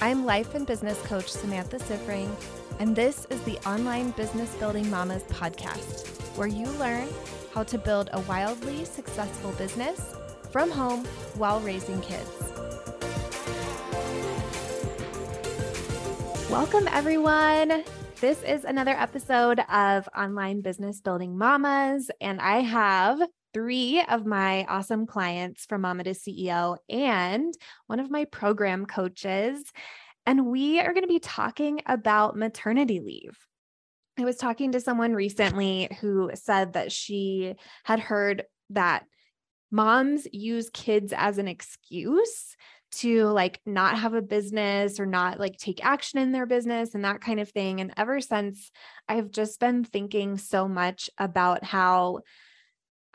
I'm life and business coach Samantha Siffring, and this is the Online Business Building Mamas podcast, where you learn how to build a wildly successful business from home while raising kids. Welcome, everyone. This is another episode of Online Business Building Mamas, and I have three of my awesome clients from Mama to CEO and one of my program coaches. And we are going to be talking about maternity leave. I was talking to someone recently who said that she had heard that moms use kids as an excuse to like not have a business or not like take action in their business and that kind of thing. And ever since, I've just been thinking so much about how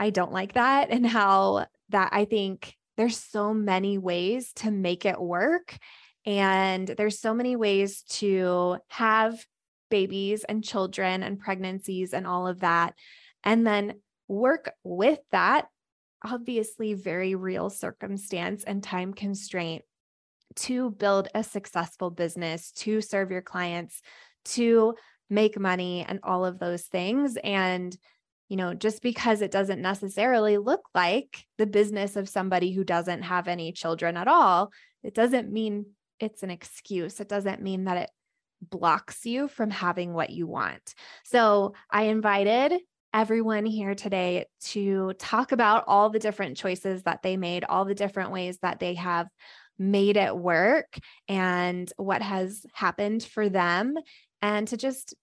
I don't like that and how that I think there's so many ways to make it work. And there's so many ways to have babies and children and pregnancies and all of that. And then work with that, obviously, very real circumstance and time constraint to build a successful business, to serve your clients, to make money, and all of those things. And you know, just because it doesn't necessarily look like the business of somebody who doesn't have any children at all, it doesn't mean it's an excuse. It doesn't mean that it blocks you from having what you want. So I invited everyone here today to talk about all the different choices that they made, all the different ways that they have made it work and what has happened for them and to just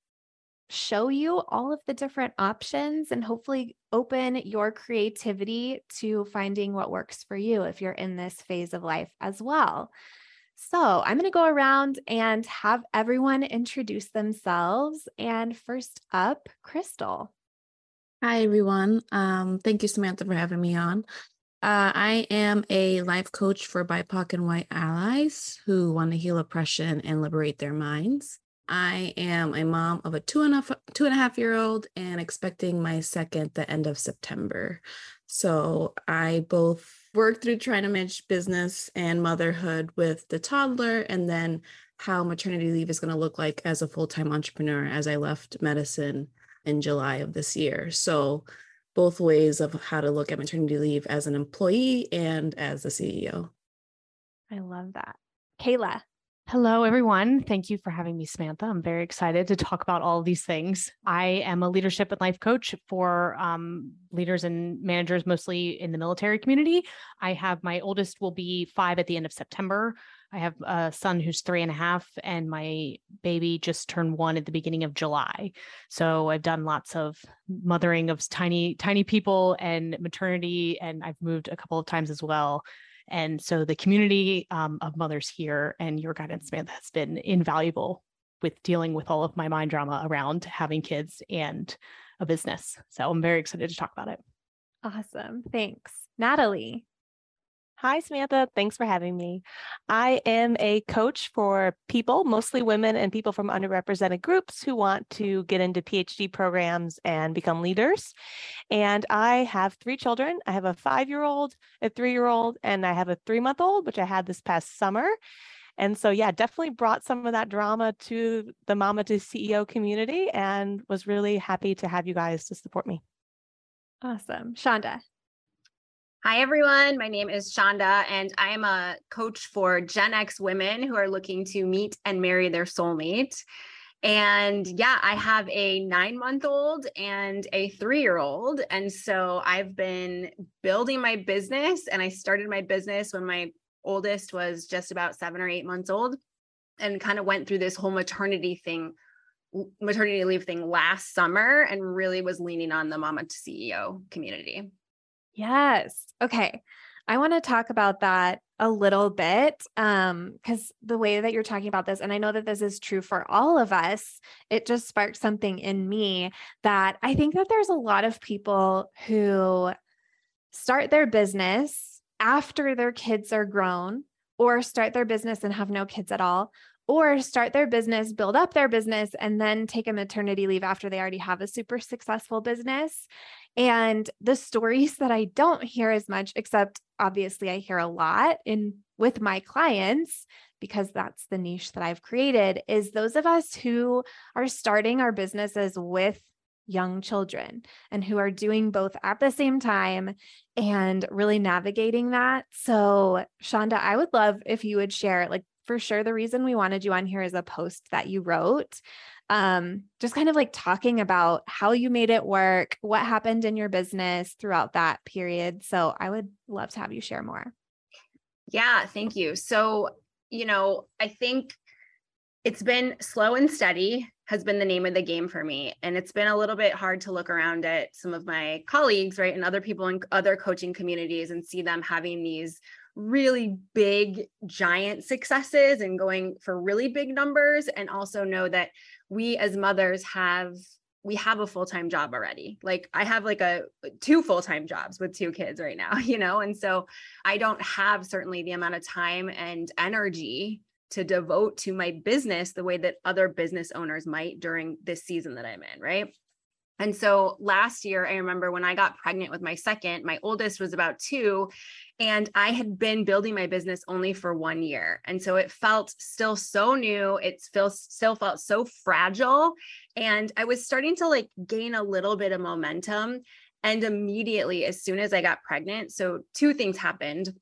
show you all of the different options and hopefully open your creativity to finding what works for you if you're in this phase of life as well. So, I'm going to go around and have everyone introduce themselves. And first up, Crystal. Hi, everyone. Um, thank you, Samantha, for having me on. Uh, I am a life coach for BIPOC and white allies who want to heal oppression and liberate their minds. I am a mom of a two and a, two and a half year old and expecting my second the end of September. So I both work through trying to manage business and motherhood with the toddler and then how maternity leave is going to look like as a full-time entrepreneur as I left medicine in July of this year. So both ways of how to look at maternity leave as an employee and as a CEO. I love that. Kayla. Hello, everyone. Thank you for having me, Samantha. I'm very excited to talk about all these things. I am a leadership and life coach for um, leaders and managers, mostly in the military community. I have my oldest will be five at the end of September. I have a son who's three and a half, and my baby just turned one at the beginning of July. So I've done lots of mothering of tiny, tiny people and maternity, and I've moved a couple of times as well. And so the community um, of mothers here and your guidance, Samantha, has been invaluable with dealing with all of my mind drama around having kids and a business. So I'm very excited to talk about it. Awesome. Thanks. Natalie. Hi, Samantha. Thanks for having me. I am a coach for people, mostly women and people from underrepresented groups who want to get into PhD programs and become leaders. And I have three children. I have a five year old, a three year old, and I have a three month old, which I had this past summer. And so, yeah, definitely brought some of that drama to the Mama to CEO community and was really happy to have you guys to support me. Awesome. Shonda. Hi, everyone. My name is Shonda, and I am a coach for Gen X women who are looking to meet and marry their soulmate. And yeah, I have a nine month old and a three year old. And so I've been building my business, and I started my business when my oldest was just about seven or eight months old and kind of went through this whole maternity thing maternity leave thing last summer and really was leaning on the mama to ceo community Yes. Okay. I want to talk about that a little bit um cuz the way that you're talking about this and I know that this is true for all of us it just sparked something in me that I think that there's a lot of people who start their business after their kids are grown or start their business and have no kids at all or start their business, build up their business, and then take a maternity leave after they already have a super successful business. And the stories that I don't hear as much, except obviously I hear a lot in with my clients because that's the niche that I've created is those of us who are starting our businesses with young children and who are doing both at the same time and really navigating that. So, Shonda, I would love if you would share, like, for sure, the reason we wanted you on here is a post that you wrote. Um, just kind of like talking about how you made it work, what happened in your business throughout that period. So, I would love to have you share more. Yeah, thank you. So, you know, I think it's been slow and steady has been the name of the game for me. And it's been a little bit hard to look around at some of my colleagues, right, and other people in other coaching communities and see them having these really big, giant successes and going for really big numbers. And also know that we as mothers have we have a full-time job already like i have like a two full-time jobs with two kids right now you know and so i don't have certainly the amount of time and energy to devote to my business the way that other business owners might during this season that I'm in, right? And so last year, I remember when I got pregnant with my second, my oldest was about two, and I had been building my business only for one year. And so it felt still so new. It still, still felt so fragile. And I was starting to like gain a little bit of momentum. And immediately, as soon as I got pregnant, so two things happened.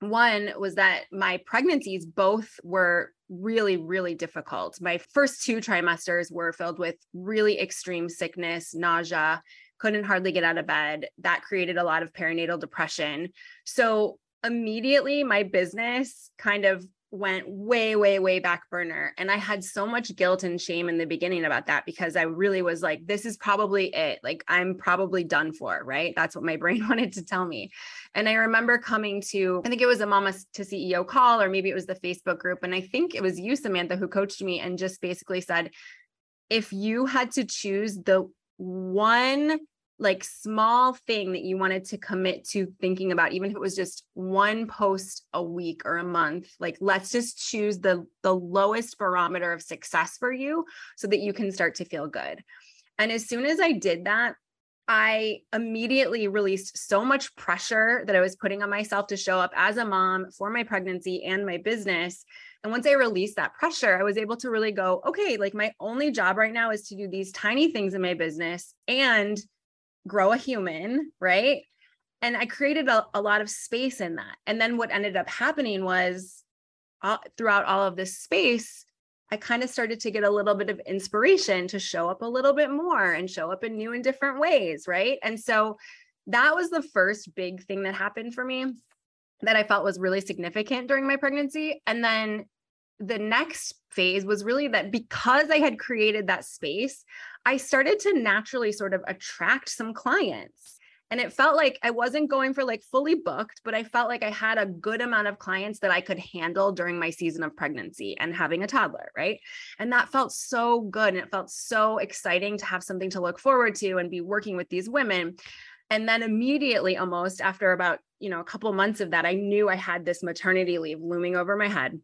One was that my pregnancies both were really, really difficult. My first two trimesters were filled with really extreme sickness, nausea, couldn't hardly get out of bed. That created a lot of perinatal depression. So immediately, my business kind of went way, way, way back burner. And I had so much guilt and shame in the beginning about that because I really was like, this is probably it. Like, I'm probably done for, right? That's what my brain wanted to tell me. And I remember coming to, I think it was a Mama to CEO call, or maybe it was the Facebook group. And I think it was you, Samantha, who coached me and just basically said, if you had to choose the one like small thing that you wanted to commit to thinking about even if it was just one post a week or a month like let's just choose the the lowest barometer of success for you so that you can start to feel good and as soon as i did that I immediately released so much pressure that I was putting on myself to show up as a mom for my pregnancy and my business. And once I released that pressure, I was able to really go, okay, like my only job right now is to do these tiny things in my business and grow a human, right? And I created a, a lot of space in that. And then what ended up happening was uh, throughout all of this space, I kind of started to get a little bit of inspiration to show up a little bit more and show up in new and different ways, right? And so that was the first big thing that happened for me that I felt was really significant during my pregnancy. And then the next phase was really that because I had created that space, I started to naturally sort of attract some clients. And it felt like I wasn't going for like fully booked, but I felt like I had a good amount of clients that I could handle during my season of pregnancy and having a toddler. Right. And that felt so good. And it felt so exciting to have something to look forward to and be working with these women. And then immediately, almost after about, you know, a couple months of that, I knew I had this maternity leave looming over my head.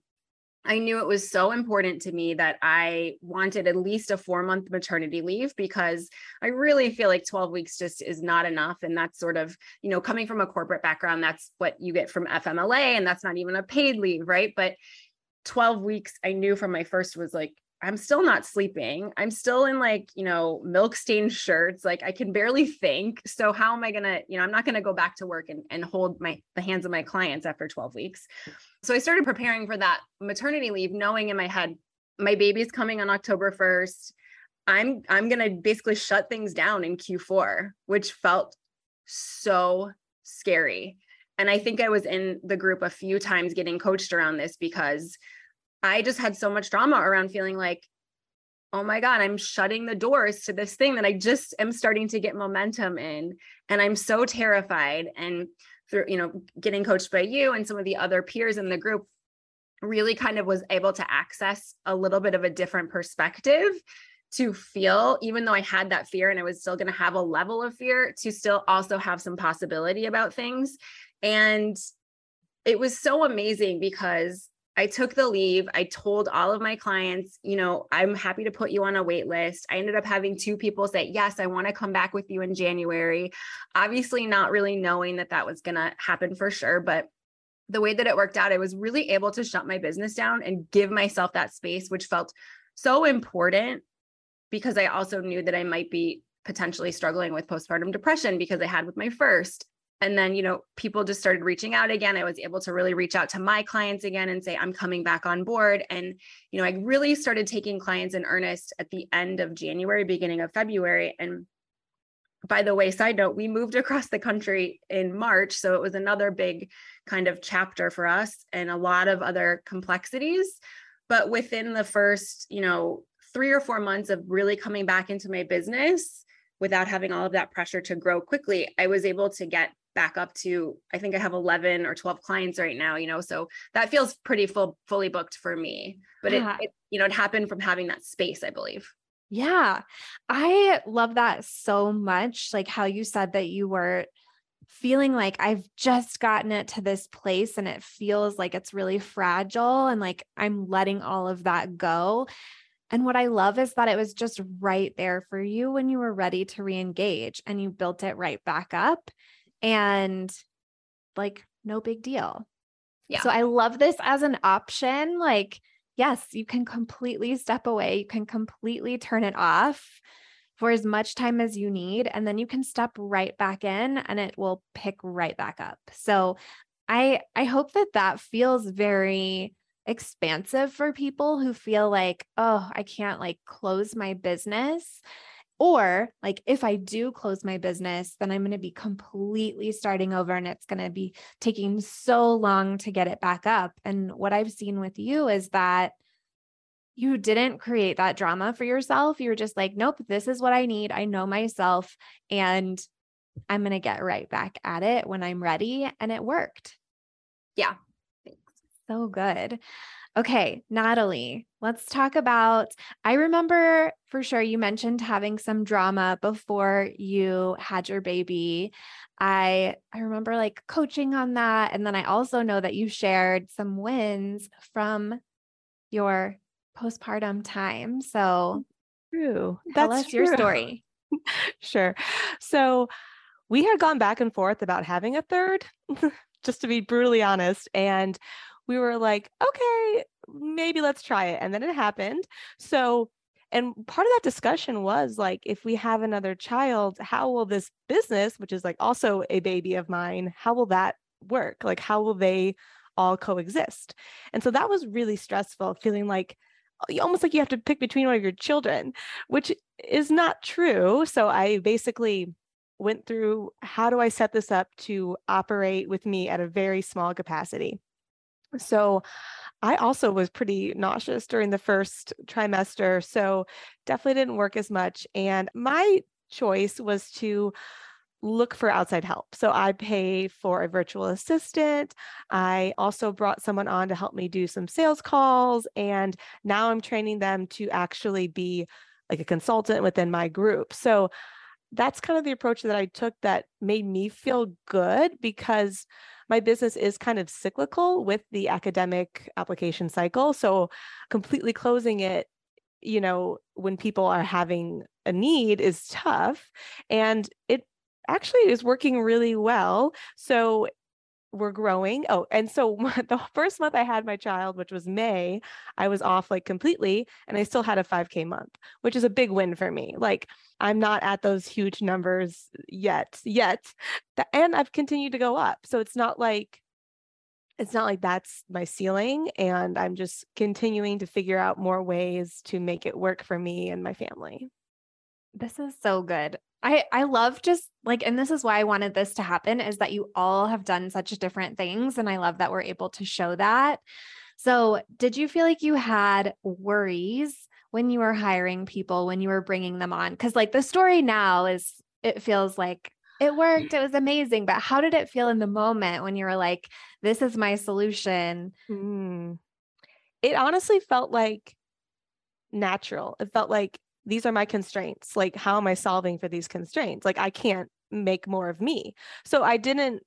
I knew it was so important to me that I wanted at least a four month maternity leave because I really feel like 12 weeks just is not enough. And that's sort of, you know, coming from a corporate background, that's what you get from FMLA, and that's not even a paid leave, right? But 12 weeks, I knew from my first was like, I'm still not sleeping. I'm still in like, you know, milk stained shirts. Like I can barely think. So how am I going to, you know, I'm not going to go back to work and, and hold my, the hands of my clients after 12 weeks. So I started preparing for that maternity leave, knowing in my head, my baby's coming on October 1st. I'm, I'm going to basically shut things down in Q4, which felt so scary. And I think I was in the group a few times getting coached around this because I just had so much drama around feeling like, oh my God, I'm shutting the doors to this thing that I just am starting to get momentum in. And I'm so terrified. And through, you know, getting coached by you and some of the other peers in the group, really kind of was able to access a little bit of a different perspective to feel, even though I had that fear and I was still going to have a level of fear, to still also have some possibility about things. And it was so amazing because I took the leave. I told all of my clients, you know, I'm happy to put you on a wait list. I ended up having two people say, Yes, I want to come back with you in January. Obviously, not really knowing that that was going to happen for sure, but the way that it worked out, I was really able to shut my business down and give myself that space, which felt so important because I also knew that I might be potentially struggling with postpartum depression because I had with my first. And then, you know, people just started reaching out again. I was able to really reach out to my clients again and say, I'm coming back on board. And, you know, I really started taking clients in earnest at the end of January, beginning of February. And by the way, side note, we moved across the country in March. So it was another big kind of chapter for us and a lot of other complexities. But within the first, you know, three or four months of really coming back into my business without having all of that pressure to grow quickly, I was able to get back up to I think I have 11 or 12 clients right now, you know. So that feels pretty full fully booked for me. But yeah. it, it you know, it happened from having that space, I believe. Yeah. I love that so much like how you said that you were feeling like I've just gotten it to this place and it feels like it's really fragile and like I'm letting all of that go. And what I love is that it was just right there for you when you were ready to re-engage and you built it right back up and like no big deal. Yeah. So I love this as an option like yes, you can completely step away, you can completely turn it off for as much time as you need and then you can step right back in and it will pick right back up. So I I hope that that feels very expansive for people who feel like, oh, I can't like close my business. Or like if I do close my business, then I'm going to be completely starting over and it's going to be taking so long to get it back up. And what I've seen with you is that you didn't create that drama for yourself. You were just like, nope, this is what I need. I know myself and I'm going to get right back at it when I'm ready. And it worked. Yeah. So good. Okay, Natalie, let's talk about. I remember for sure you mentioned having some drama before you had your baby. I I remember like coaching on that and then I also know that you shared some wins from your postpartum time. So true. Tell That's us true. your story. sure. So we had gone back and forth about having a third, just to be brutally honest. And we were like, okay, maybe let's try it. And then it happened. So, and part of that discussion was like, if we have another child, how will this business, which is like also a baby of mine, how will that work? Like, how will they all coexist? And so that was really stressful, feeling like, almost like you have to pick between one of your children, which is not true. So I basically went through how do I set this up to operate with me at a very small capacity. So I also was pretty nauseous during the first trimester. So definitely didn't work as much. And my choice was to look for outside help. So I pay for a virtual assistant. I also brought someone on to help me do some sales calls. And now I'm training them to actually be like a consultant within my group. So that's kind of the approach that I took that made me feel good because my business is kind of cyclical with the academic application cycle. So completely closing it, you know, when people are having a need is tough. And it actually is working really well. So we're growing. Oh, and so the first month I had my child, which was May, I was off like completely and I still had a 5K month, which is a big win for me. Like I'm not at those huge numbers yet, yet. And I've continued to go up. So it's not like, it's not like that's my ceiling. And I'm just continuing to figure out more ways to make it work for me and my family. This is so good. I I love just like and this is why I wanted this to happen is that you all have done such different things and I love that we're able to show that. So, did you feel like you had worries when you were hiring people when you were bringing them on? Cuz like the story now is it feels like it worked, it was amazing, but how did it feel in the moment when you were like this is my solution? Mm. It honestly felt like natural. It felt like these are my constraints. Like, how am I solving for these constraints? Like, I can't make more of me. So I didn't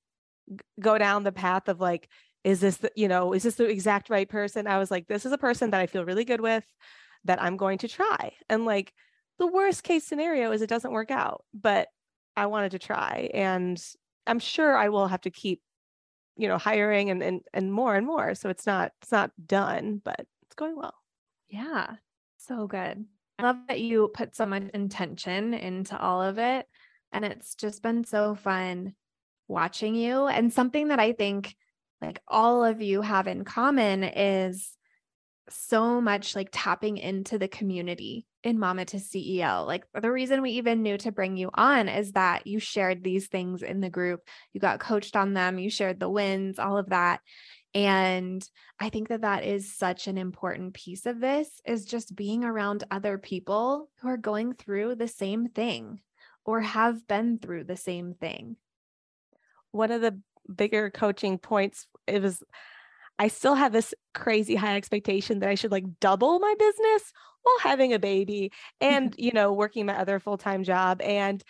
go down the path of like, is this the, you know, is this the exact right person? I was like, this is a person that I feel really good with that I'm going to try. And like, the worst case scenario is it doesn't work out, but I wanted to try. And I'm sure I will have to keep you know, hiring and and and more and more. So it's not it's not done, but it's going well. Yeah. So good. Love that you put so much intention into all of it. And it's just been so fun watching you. And something that I think like all of you have in common is so much like tapping into the community in Mama to CEO. Like the reason we even knew to bring you on is that you shared these things in the group. You got coached on them, you shared the wins, all of that. And I think that that is such an important piece of this is just being around other people who are going through the same thing or have been through the same thing. One of the bigger coaching points it was I still have this crazy high expectation that I should like double my business while having a baby and you know working my other full-time job and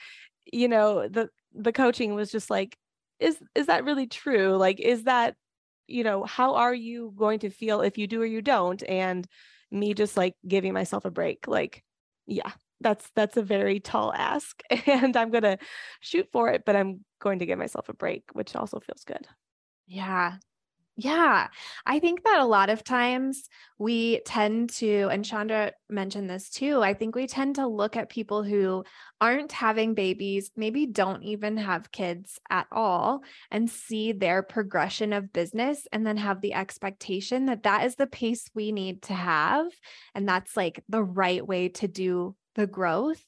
you know the the coaching was just like is is that really true like is that you know how are you going to feel if you do or you don't? And me just like giving myself a break like yeah that's that's a very tall ask and i'm to shoot for it but i'm going to give myself a break which also feels good. Yeah yeah, I think that a lot of times we tend to, and Shonda mentioned this too, I think we tend to look at people who aren't having babies, maybe don't even have kids at all, and see their progression of business and then have the expectation that that is the pace we need to have. And that's like the right way to do the growth.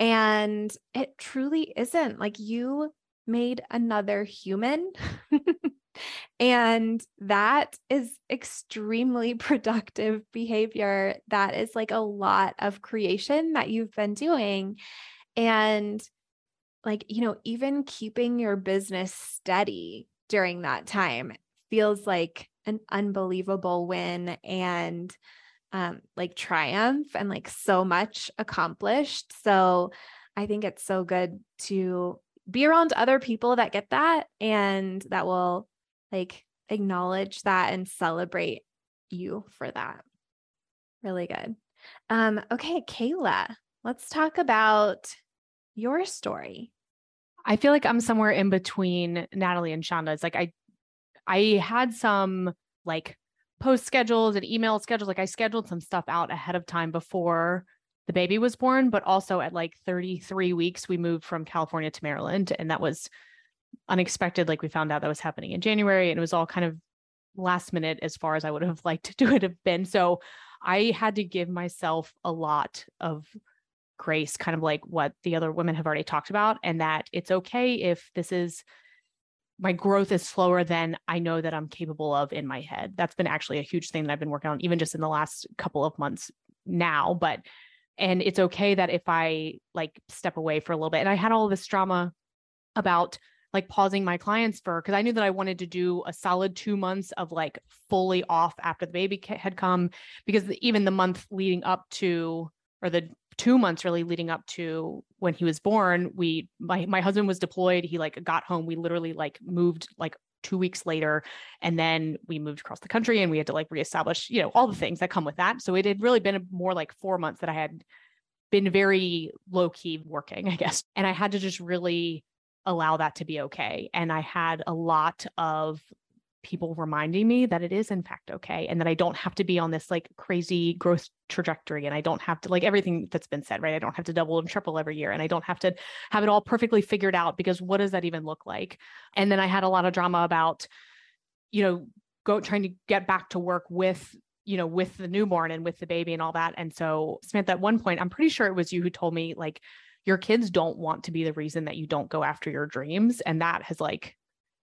And it truly isn't like you made another human. And that is extremely productive behavior. That is like a lot of creation that you've been doing. And like, you know, even keeping your business steady during that time feels like an unbelievable win and um like triumph and like so much accomplished. So I think it's so good to be around other people that get that and that will like acknowledge that and celebrate you for that. Really good. Um, okay, Kayla, let's talk about your story. I feel like I'm somewhere in between Natalie and Shonda. It's like I I had some like post schedules and email schedules. Like I scheduled some stuff out ahead of time before the baby was born, but also at like 33 weeks, we moved from California to Maryland. And that was unexpected. Like we found out that was happening in January and it was all kind of last minute as far as I would have liked to it have been. So I had to give myself a lot of grace, kind of like what the other women have already talked about, and that it's okay if this is my growth is slower than I know that I'm capable of in my head. That's been actually a huge thing that I've been working on, even just in the last couple of months now. But and it's okay that if I like step away for a little bit. And I had all this drama about like pausing my clients for because I knew that I wanted to do a solid two months of like fully off after the baby had come because even the month leading up to or the two months really leading up to when he was born we my my husband was deployed he like got home we literally like moved like two weeks later and then we moved across the country and we had to like reestablish you know all the things that come with that. So it had really been more like four months that i had been very low key working i guess. And i had to just really allow that to be okay. And I had a lot of people reminding me that it is in fact okay and that I don't have to be on this like crazy growth trajectory and I don't have to like everything that's been said right I don't have to double and triple every year and I don't have to have it all perfectly figured out because what does that even look like and then I had a lot of drama about you know go trying to get back to work with you know with the newborn and with the baby and all that and so Samantha at one point I'm pretty sure it was you who told me like your kids don't want to be the reason that you don't go after your dreams and that has like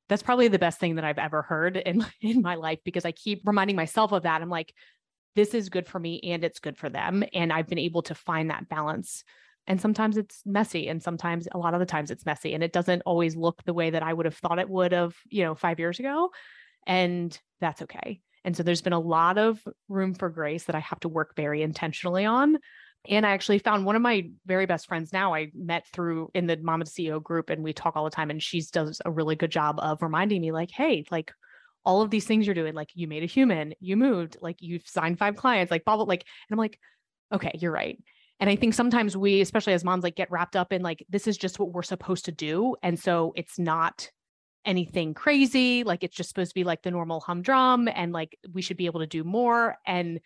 that's probably the best thing that I've ever heard in in my life because I keep reminding myself of that. I'm like this is good for me and it's good for them and I've been able to find that balance. And sometimes it's messy and sometimes a lot of the times it's messy and it doesn't always look the way that I would have thought it would have, you know, 5 years ago and that's okay. And so there's been a lot of room for grace that I have to work very intentionally on and I actually found one of my very best friends now I met through in the Mama CEO group and we talk all the time and she does a really good job of reminding me like, hey, like all of these things you're doing, like you made a human, you moved, like you've signed five clients, like blah, blah, like, and I'm like, okay, you're right. And I think sometimes we, especially as moms, like get wrapped up in like, this is just what we're supposed to do. And so it's not anything crazy. Like it's just supposed to be like the normal humdrum and like we should be able to do more. And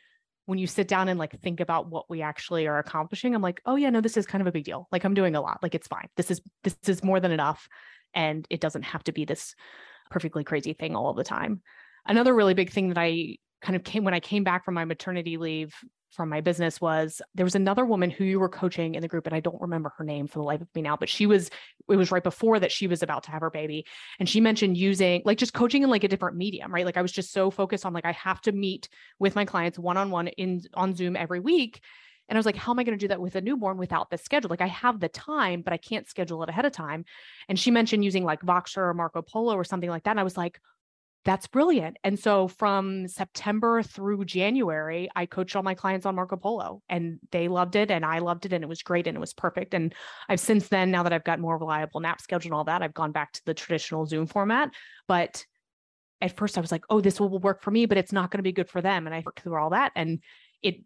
when you sit down and like think about what we actually are accomplishing, I'm like, oh yeah, no, this is kind of a big deal. Like I'm doing a lot. Like it's fine. This is this is more than enough. And it doesn't have to be this perfectly crazy thing all the time. Another really big thing that I kind of came when I came back from my maternity leave from my business was there was another woman who you were coaching in the group and I don't remember her name for the life of me now but she was it was right before that she was about to have her baby and she mentioned using like just coaching in like a different medium right like I was just so focused on like I have to meet with my clients one on one in on Zoom every week and I was like, how am I going to do that with a newborn without the schedule? Like I have the time, but I can't schedule it ahead of time. And she mentioned using like Voxer or Marco Polo or something like that. And I was like, that's brilliant. And so from September through January, I coached all my clients on Marco Polo and they loved it and I loved it and it was great and it was perfect. And I've since then, now that I've got more reliable nap schedule and all that, I've gone back to the traditional Zoom format. But at first I was like, oh, this will work for me, but it's not going to be good for them. And I worked through all that and it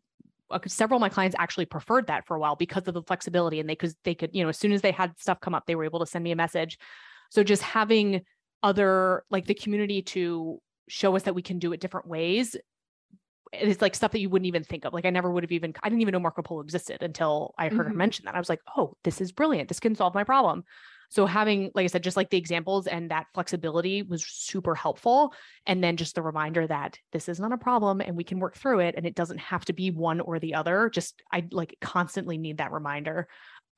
uh, several of my clients actually preferred that for a while because of the flexibility and they could they could you know as soon as they had stuff come up they were able to send me a message so just having other like the community to show us that we can do it different ways it's like stuff that you wouldn't even think of. Like I never would have even I didn't even know Marco Polo existed until I heard mm-hmm. her mention that. I was like, oh, this is brilliant. This can solve my problem. So having, like I said, just like the examples and that flexibility was super helpful. And then just the reminder that this is not a problem and we can work through it. And it doesn't have to be one or the other. Just I like constantly need that reminder.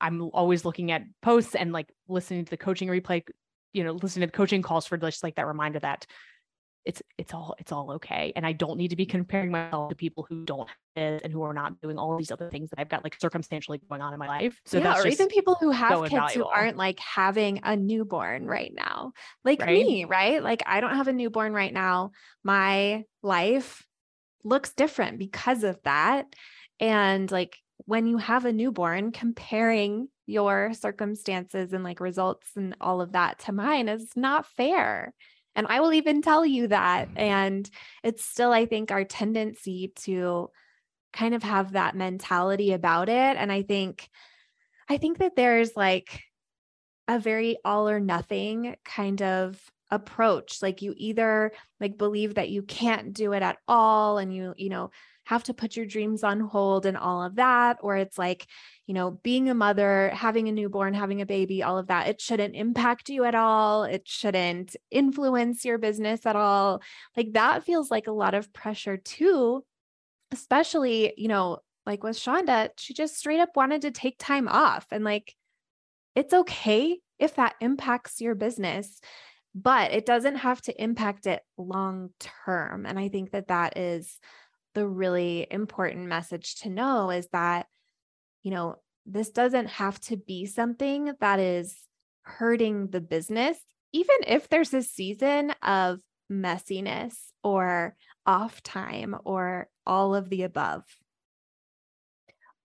I'm always looking at posts and like listening to the coaching replay you know, listening to the coaching calls for just like that reminder that it's it's all it's all okay and i don't need to be comparing myself to people who don't have and who are not doing all these other things that i've got like circumstantially going on in my life so yeah, or even people who have so kids invaluable. who aren't like having a newborn right now like right? me right like i don't have a newborn right now my life looks different because of that and like when you have a newborn comparing your circumstances and like results and all of that to mine is not fair. And I will even tell you that. Mm-hmm. And it's still, I think, our tendency to kind of have that mentality about it. And I think, I think that there's like a very all or nothing kind of approach. Like you either like believe that you can't do it at all and you, you know, have to put your dreams on hold and all of that. Or it's like, you know, being a mother, having a newborn, having a baby, all of that, it shouldn't impact you at all. It shouldn't influence your business at all. Like that feels like a lot of pressure too, especially, you know, like with Shonda, she just straight up wanted to take time off. And like, it's okay if that impacts your business but it doesn't have to impact it long term and i think that that is the really important message to know is that, you know, this doesn't have to be something that is hurting the business, even if there's a season of messiness or off time or all of the above.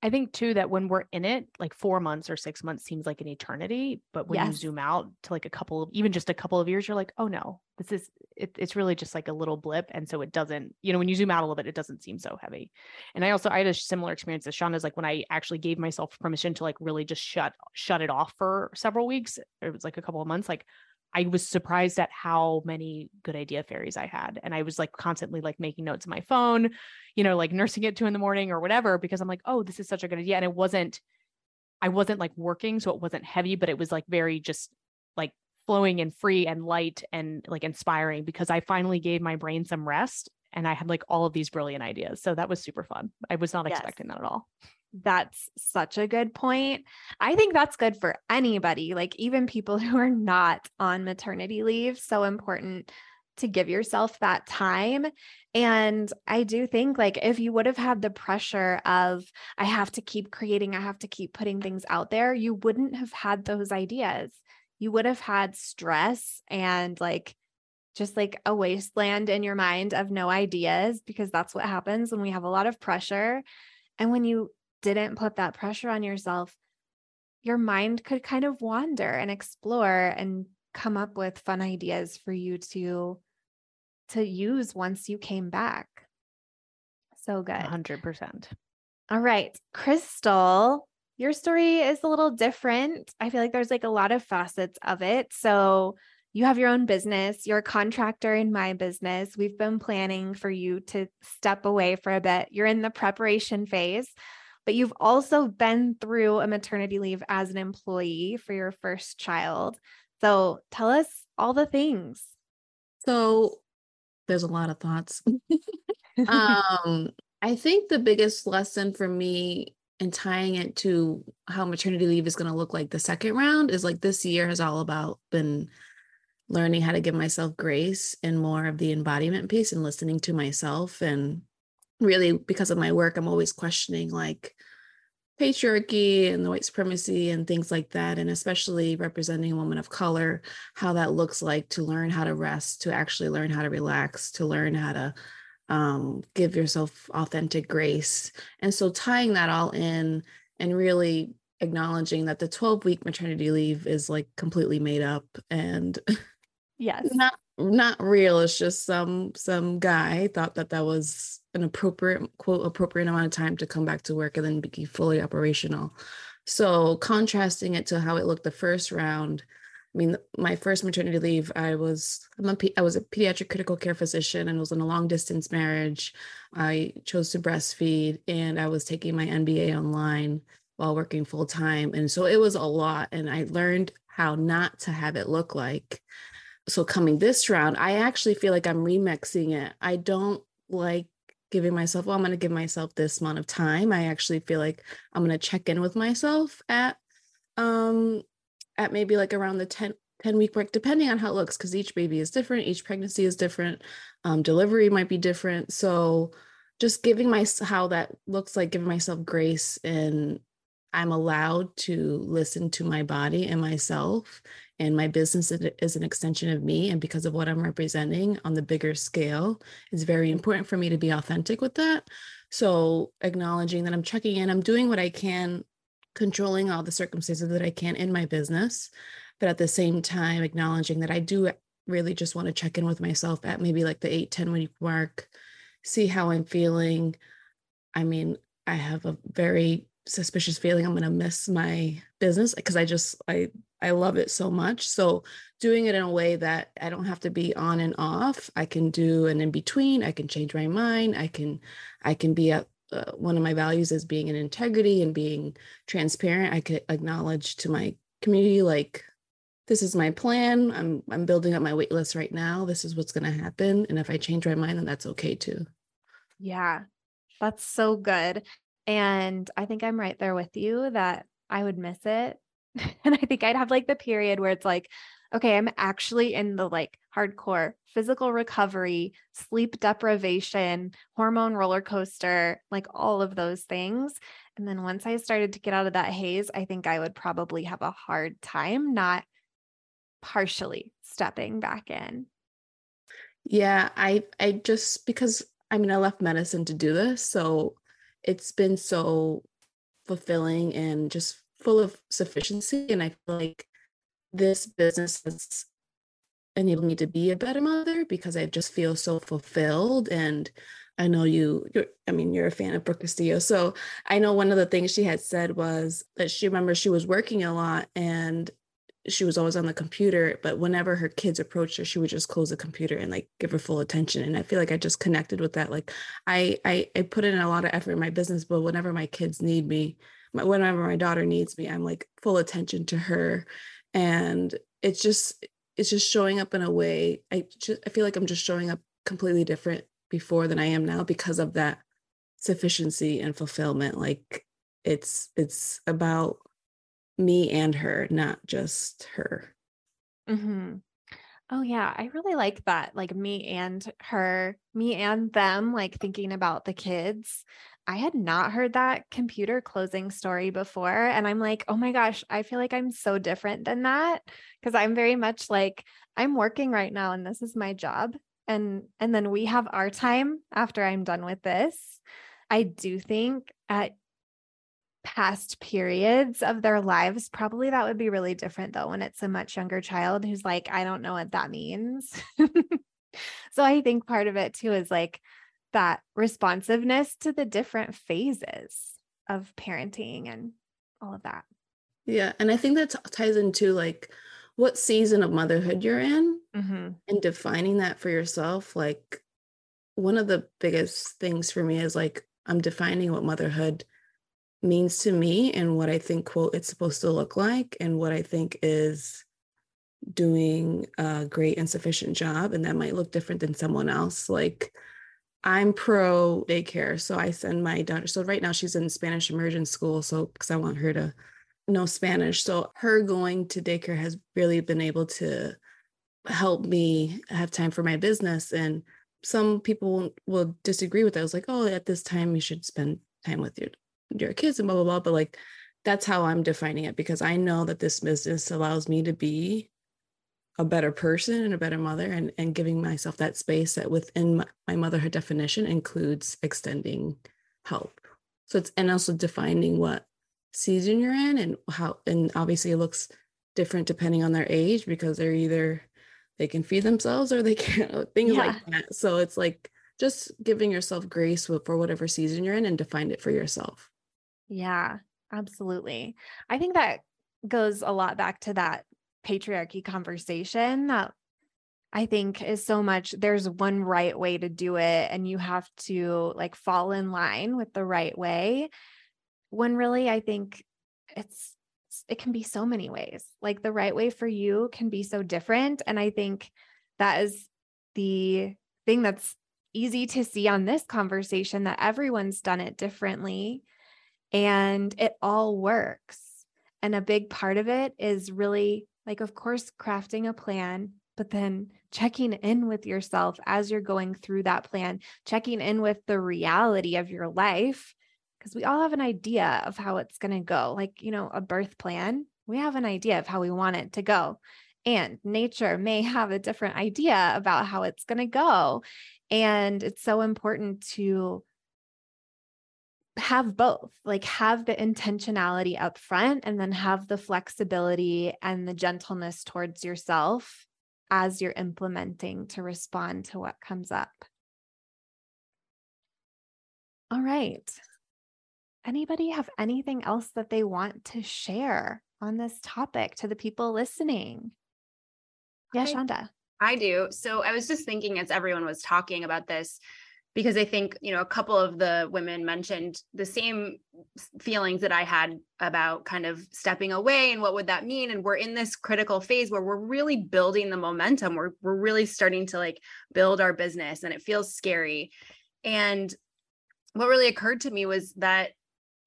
I think too that when we're in it, like four months or six months seems like an eternity. But when yes. you zoom out to like a couple of even just a couple of years, you're like, oh no, this is it, it's really just like a little blip. And so it doesn't, you know, when you zoom out a little bit, it doesn't seem so heavy. And I also I had a similar experience as Sean is like when I actually gave myself permission to like really just shut shut it off for several weeks. It was like a couple of months. Like I was surprised at how many good idea fairies I had. And I was like constantly like making notes on my phone, you know, like nursing it two in the morning or whatever, because I'm like, oh, this is such a good idea. And it wasn't, I wasn't like working, so it wasn't heavy, but it was like very just like flowing and free and light and like inspiring because I finally gave my brain some rest and I had like all of these brilliant ideas. So that was super fun. I was not yes. expecting that at all. That's such a good point. I think that's good for anybody, like even people who are not on maternity leave. So important to give yourself that time. And I do think like if you would have had the pressure of I have to keep creating, I have to keep putting things out there, you wouldn't have had those ideas. You would have had stress and like just like a wasteland in your mind of no ideas because that's what happens when we have a lot of pressure. And when you didn't put that pressure on yourself, your mind could kind of wander and explore and come up with fun ideas for you to to use once you came back. So good. 100%. All right, Crystal, your story is a little different. I feel like there's like a lot of facets of it. So, you have your own business, you're a contractor in my business. We've been planning for you to step away for a bit. You're in the preparation phase, but you've also been through a maternity leave as an employee for your first child. So tell us all the things. So there's a lot of thoughts. um, I think the biggest lesson for me and tying it to how maternity leave is going to look like the second round is like this year has all about been learning how to give myself grace and more of the embodiment piece and listening to myself and really because of my work i'm always questioning like patriarchy and the white supremacy and things like that and especially representing a woman of color how that looks like to learn how to rest to actually learn how to relax to learn how to um, give yourself authentic grace. And so tying that all in and really acknowledging that the 12 week maternity leave is like completely made up and yes not not real it's just some some guy thought that that was an appropriate quote appropriate amount of time to come back to work and then be fully operational so contrasting it to how it looked the first round I mean, my first maternity leave, I was I'm a, I was a pediatric critical care physician and was in a long distance marriage. I chose to breastfeed and I was taking my MBA online while working full time. And so it was a lot. And I learned how not to have it look like. So coming this round, I actually feel like I'm remixing it. I don't like giving myself, well, I'm going to give myself this amount of time. I actually feel like I'm going to check in with myself at um at maybe like around the 10, 10 week mark, depending on how it looks, because each baby is different, each pregnancy is different, um, delivery might be different. So just giving my how that looks like giving myself grace and I'm allowed to listen to my body and myself and my business is an extension of me and because of what I'm representing on the bigger scale it's very important for me to be authentic with that so acknowledging that I'm checking in I'm doing what I can controlling all the circumstances that I can in my business, but at the same time, acknowledging that I do really just want to check in with myself at maybe like the eight, 10 week mark, see how I'm feeling. I mean, I have a very suspicious feeling I'm going to miss my business because I just, I, I love it so much. So doing it in a way that I don't have to be on and off. I can do an in between. I can change my mind. I can, I can be at uh, one of my values is being in integrity and being transparent. I could acknowledge to my community like this is my plan. I'm I'm building up my wait list right now. This is what's going to happen and if I change my mind then that's okay too. Yeah. That's so good. And I think I'm right there with you that I would miss it. and I think I'd have like the period where it's like okay, I'm actually in the like hardcore physical recovery, sleep deprivation, hormone roller coaster, like all of those things. And then once I started to get out of that haze, I think I would probably have a hard time not partially stepping back in. Yeah, I I just because I mean I left medicine to do this, so it's been so fulfilling and just full of sufficiency and I feel like this business has enabled me to be a better mother because I just feel so fulfilled and I know you you're I mean you're a fan of Brooke Castillo. So I know one of the things she had said was that she remembers she was working a lot and she was always on the computer, but whenever her kids approached her, she would just close the computer and like give her full attention. And I feel like I just connected with that. Like I I, I put in a lot of effort in my business, but whenever my kids need me, my, whenever my daughter needs me, I'm like full attention to her and it's just it's just showing up in a way i just i feel like i'm just showing up completely different before than i am now because of that sufficiency and fulfillment like it's it's about me and her not just her mm-hmm. oh yeah i really like that like me and her me and them like thinking about the kids I had not heard that computer closing story before. And I'm like, oh my gosh, I feel like I'm so different than that. Cause I'm very much like, I'm working right now and this is my job. And and then we have our time after I'm done with this. I do think at past periods of their lives, probably that would be really different though when it's a much younger child who's like, I don't know what that means. so I think part of it too is like that responsiveness to the different phases of parenting and all of that. Yeah. And I think that ties into like what season of motherhood you're in Mm-hmm. and defining that for yourself like one of the biggest things for me is like i'm defining what motherhood means to me and what i think quote it's supposed to look like and what i think is doing a great and sufficient job and that might look different than someone else like i'm pro daycare so i send my daughter so right now she's in spanish immersion school so because i want her to know spanish so her going to daycare has really been able to help me have time for my business and some people will disagree with that. I was like, oh, at this time you should spend time with your your kids and blah blah blah. But like that's how I'm defining it because I know that this business allows me to be a better person and a better mother and and giving myself that space that within my, motherhood definition includes extending help. So it's and also defining what season you're in and how and obviously it looks different depending on their age because they're either they can feed themselves or they can't things Yeah. like that so it's like just giving yourself grace for whatever season you're in and define it for yourself Yeah, absolutely. I think that goes a lot back to that patriarchy conversation that I think is so much there's one right way to do it and you have to like fall in line with the right way when really I think it's it can be so many ways. Like the right way for you can be so different and I think that is the thing that's easy to see on this conversation that everyone's done it differently and it all works. And a big part of it is really like, of course, crafting a plan, but then checking in with yourself as you're going through that plan, checking in with the reality of your life, because we all have an idea of how it's going to go. Like, you know, a birth plan, we have an idea of how we want it to go. And nature may have a different idea about how it's going to go. And it's so important to have both like have the intentionality up front and then have the flexibility and the gentleness towards yourself as you're implementing to respond to what comes up. All right. Anybody have anything else that they want to share on this topic to the people listening? Yeah, I- Shonda. I do. So I was just thinking as everyone was talking about this, because I think, you know, a couple of the women mentioned the same feelings that I had about kind of stepping away and what would that mean. And we're in this critical phase where we're really building the momentum. We're we're really starting to like build our business and it feels scary. And what really occurred to me was that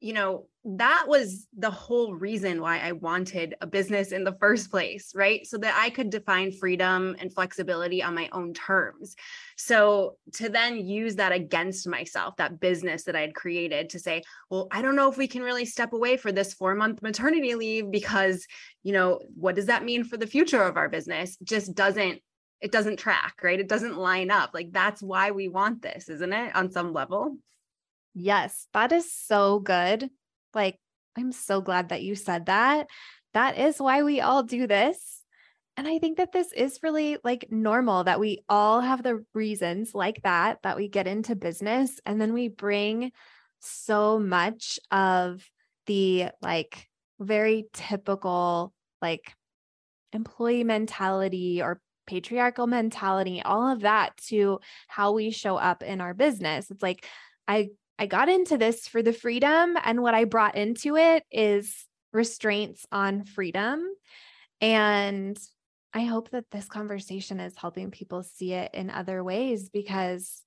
you know, that was the whole reason why I wanted a business in the first place, right? So that I could define freedom and flexibility on my own terms. So to then use that against myself, that business that I had created to say, well, I don't know if we can really step away for this four month maternity leave because, you know, what does that mean for the future of our business? Just doesn't it doesn't track, right? It doesn't line up. Like that's why we want this, isn't it? On some level. Yes, that is so good. Like, I'm so glad that you said that. That is why we all do this. And I think that this is really like normal that we all have the reasons like that, that we get into business and then we bring so much of the like very typical like employee mentality or patriarchal mentality, all of that to how we show up in our business. It's like, I I got into this for the freedom. And what I brought into it is restraints on freedom. And I hope that this conversation is helping people see it in other ways because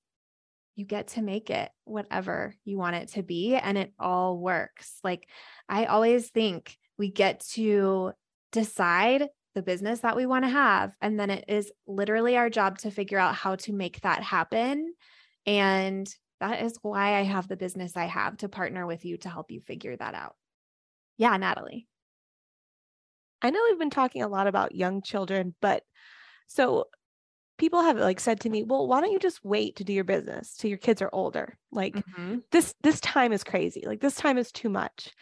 you get to make it whatever you want it to be and it all works. Like I always think we get to decide the business that we want to have. And then it is literally our job to figure out how to make that happen. And that is why I have the business I have to partner with you to help you figure that out. Yeah, Natalie. I know we've been talking a lot about young children, but so people have like said to me, "Well, why don't you just wait to do your business till your kids are older?" Like Mhm. this this time is crazy. Like this time is too much.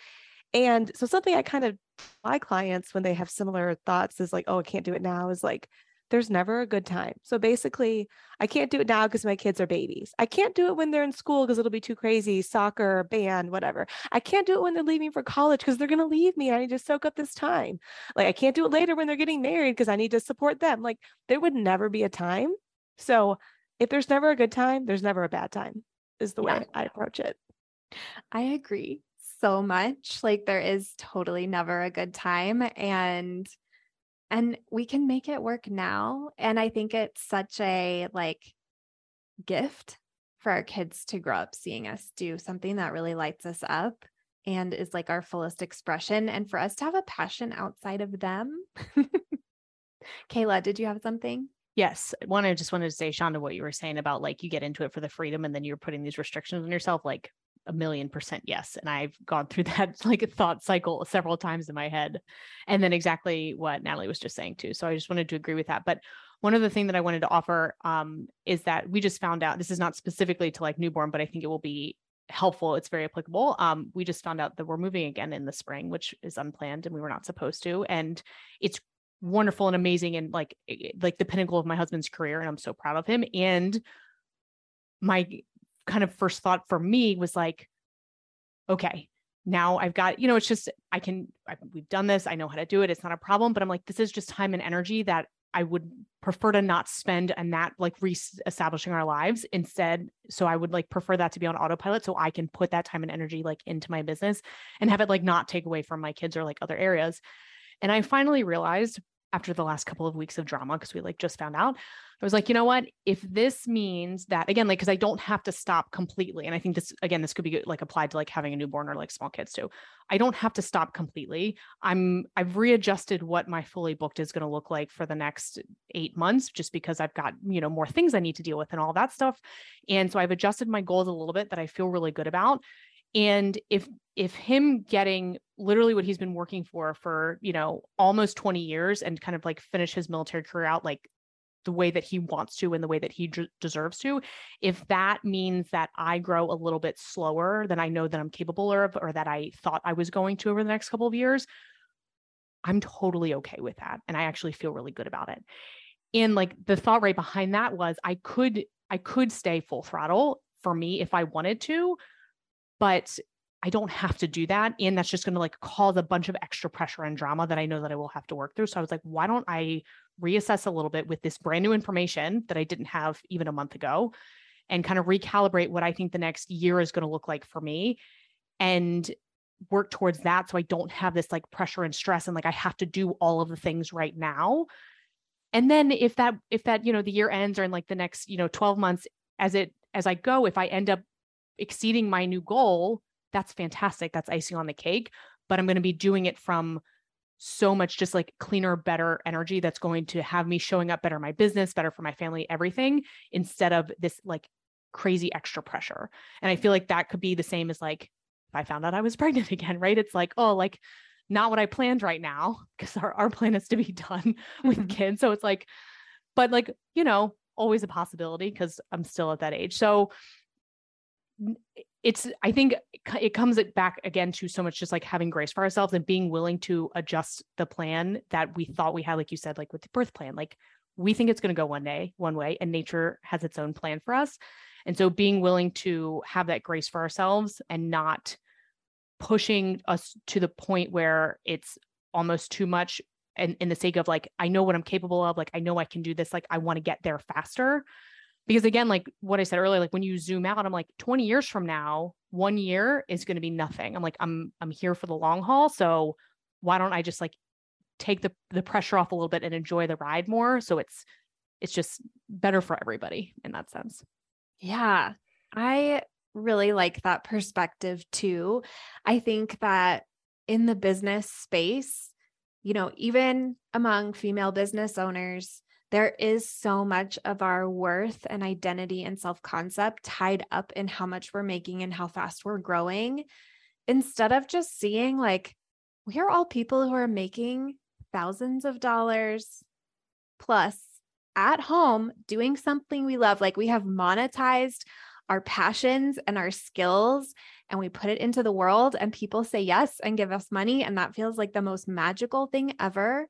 And so something I kind of my clients when they have similar thoughts is like, "Oh, I can't do it now." Is like there's never a good time. So basically, I can't do it now because my kids are babies. I can't do it when they're in school because it'll be too crazy, soccer, band, whatever. I can't do it when they're leaving for college because they're going to leave me. I need to soak up this time. Like I can't do it later when they're getting married because I need to support them. Like there would never be a time. So if there's never a good time, there's never a bad time, is the yeah. way I approach it. I agree so much. Like there is totally never a good time. And and we can make it work now and i think it's such a like gift for our kids to grow up seeing us do something that really lights us up and is like our fullest expression and for us to have a passion outside of them kayla did you have something Yes. One, I just wanted to say, Shonda, what you were saying about like you get into it for the freedom and then you're putting these restrictions on yourself. Like a million percent yes. And I've gone through that like a thought cycle several times in my head. And then exactly what Natalie was just saying too. So I just wanted to agree with that. But one other thing that I wanted to offer um, is that we just found out this is not specifically to like newborn, but I think it will be helpful. It's very applicable. Um, we just found out that we're moving again in the spring, which is unplanned and we were not supposed to. And it's wonderful and amazing and like like the pinnacle of my husband's career and I'm so proud of him and my kind of first thought for me was like, okay, now I've got, you know, it's just, I can, I, we've done this. I know how to do it. It's not a problem. But I'm like, this is just time and energy that I would prefer to not spend and that like re-establishing our lives instead. So I would like prefer that to be on autopilot so I can put that time and energy like into my business and have it like not take away from my kids or like other areas. And I finally realized after the last couple of weeks of drama, because we like just found out, I was like, you know what? If this means that again, like, because I don't have to stop completely, and I think this again, this could be like applied to like having a newborn or like small kids too. I don't have to stop completely. I'm I've readjusted what my fully booked is going to look like for the next eight months, just because I've got you know more things I need to deal with and all that stuff. And so I've adjusted my goals a little bit that I feel really good about. And if if him getting literally what he's been working for for you know almost 20 years and kind of like finish his military career out like the way that he wants to and the way that he d- deserves to if that means that i grow a little bit slower than i know that i'm capable of or that i thought i was going to over the next couple of years i'm totally okay with that. And i actually feel really good about it. And like the thought right behind that was i could i could stay full throttle for me if i wanted to but I don't have to do that. And that's just going to like cause a bunch of extra pressure and drama that I know that I will have to work through. So I was like, why don't I reassess a little bit with this brand new information that I didn't have even a month ago and kind of recalibrate what I think the next year is going to look like for me and work towards that so I don't have this like pressure and stress and like I have to do all of the things right now. And then if that if that, you know, the year ends or in like the next, you know, 12 months as it as I go, if I end up exceeding my new goal, that's fantastic. That's icing on the cake. But I'm going to be doing it from so much just like cleaner, better energy that's going to have me showing up better my business, better for my family, everything, instead of this like crazy extra pressure. And I feel like that could be the same as like if I found out I was pregnant again, right? It's like, oh, like not what I planned right now, because our, our plan is to be done with mm-hmm. kids. So it's like, but like, you know, always a possibility because I'm still at that age. So it's i think it comes back again to so much just like having grace for ourselves and being willing to adjust the plan that we thought we had like you said like with the birth plan like we think it's going to go one day one way and nature has its own plan for us. And so being willing to have that grace for ourselves and not pushing us to the point where it's almost too much and in the sake of like i know what i'm capable of like i know i can do this like i want to get there faster because again like what i said earlier like when you zoom out i'm like 20 years from now one year is going to be nothing. I'm like i'm i'm here for the long haul. So why don't i just like take the the pressure off a little bit and enjoy the ride more? So it's it's just better for everybody in that sense. Yeah. I really like that perspective too. I think that in the business space you know even among female business owners there is so much of our worth and identity and self concept tied up in how much we're making and how fast we're growing. Instead of just seeing like, we are all people who are making thousands of dollars plus at home doing something we love. Like we have monetized our passions and our skills and we put it into the world and people say yes and give us money. And that feels like the most magical thing ever.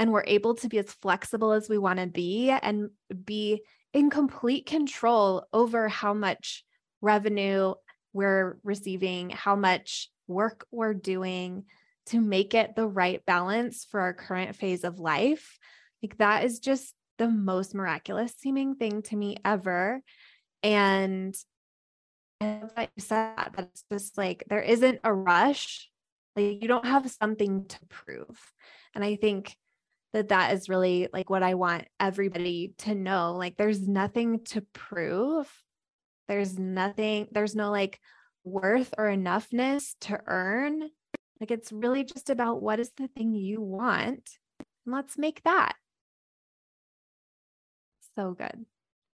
And we're able to be as flexible as we want to be and be in complete control over how much revenue we're receiving, how much work we're doing to make it the right balance for our current phase of life. Like that is just the most miraculous seeming thing to me ever. And I like you said, that it's just like there isn't a rush. Like you don't have something to prove. And I think that that is really like what I want everybody to know. Like there's nothing to prove. There's nothing, there's no like worth or enoughness to earn. Like it's really just about what is the thing you want. And let's make that. So good.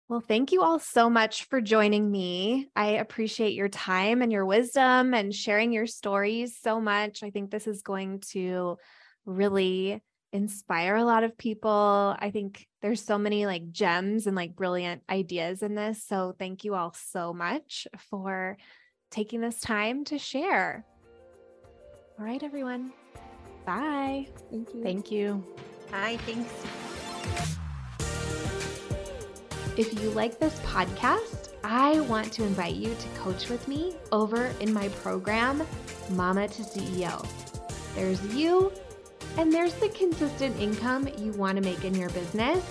Well, thank you all so much for joining me. I appreciate your time and your wisdom and sharing your stories so much. I think this is going to really inspire a lot of people. I think there's so many like gems and like brilliant ideas in this. So, thank you all so much for taking this time to share. All right, everyone. Bye. Thank you. Thank you. Bye. Thanks. If you like this podcast, I want to invite you to coach with me over in my program, Mama to CEO. There's you, and there's the consistent income you want to make in your business,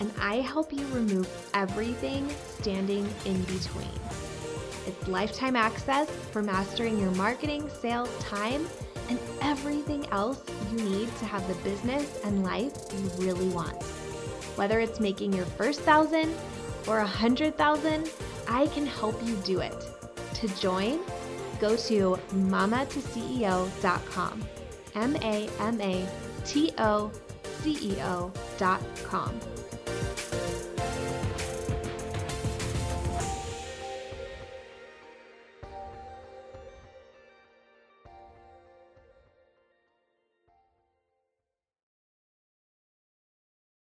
and I help you remove everything standing in between. It's lifetime access for mastering your marketing, sales, time, and everything else you need to have the business and life you really want. Whether it's making your first thousand or a hundred thousand, I can help you do it. To join, go to mamatoceo.com. M A M A T O C E O.com.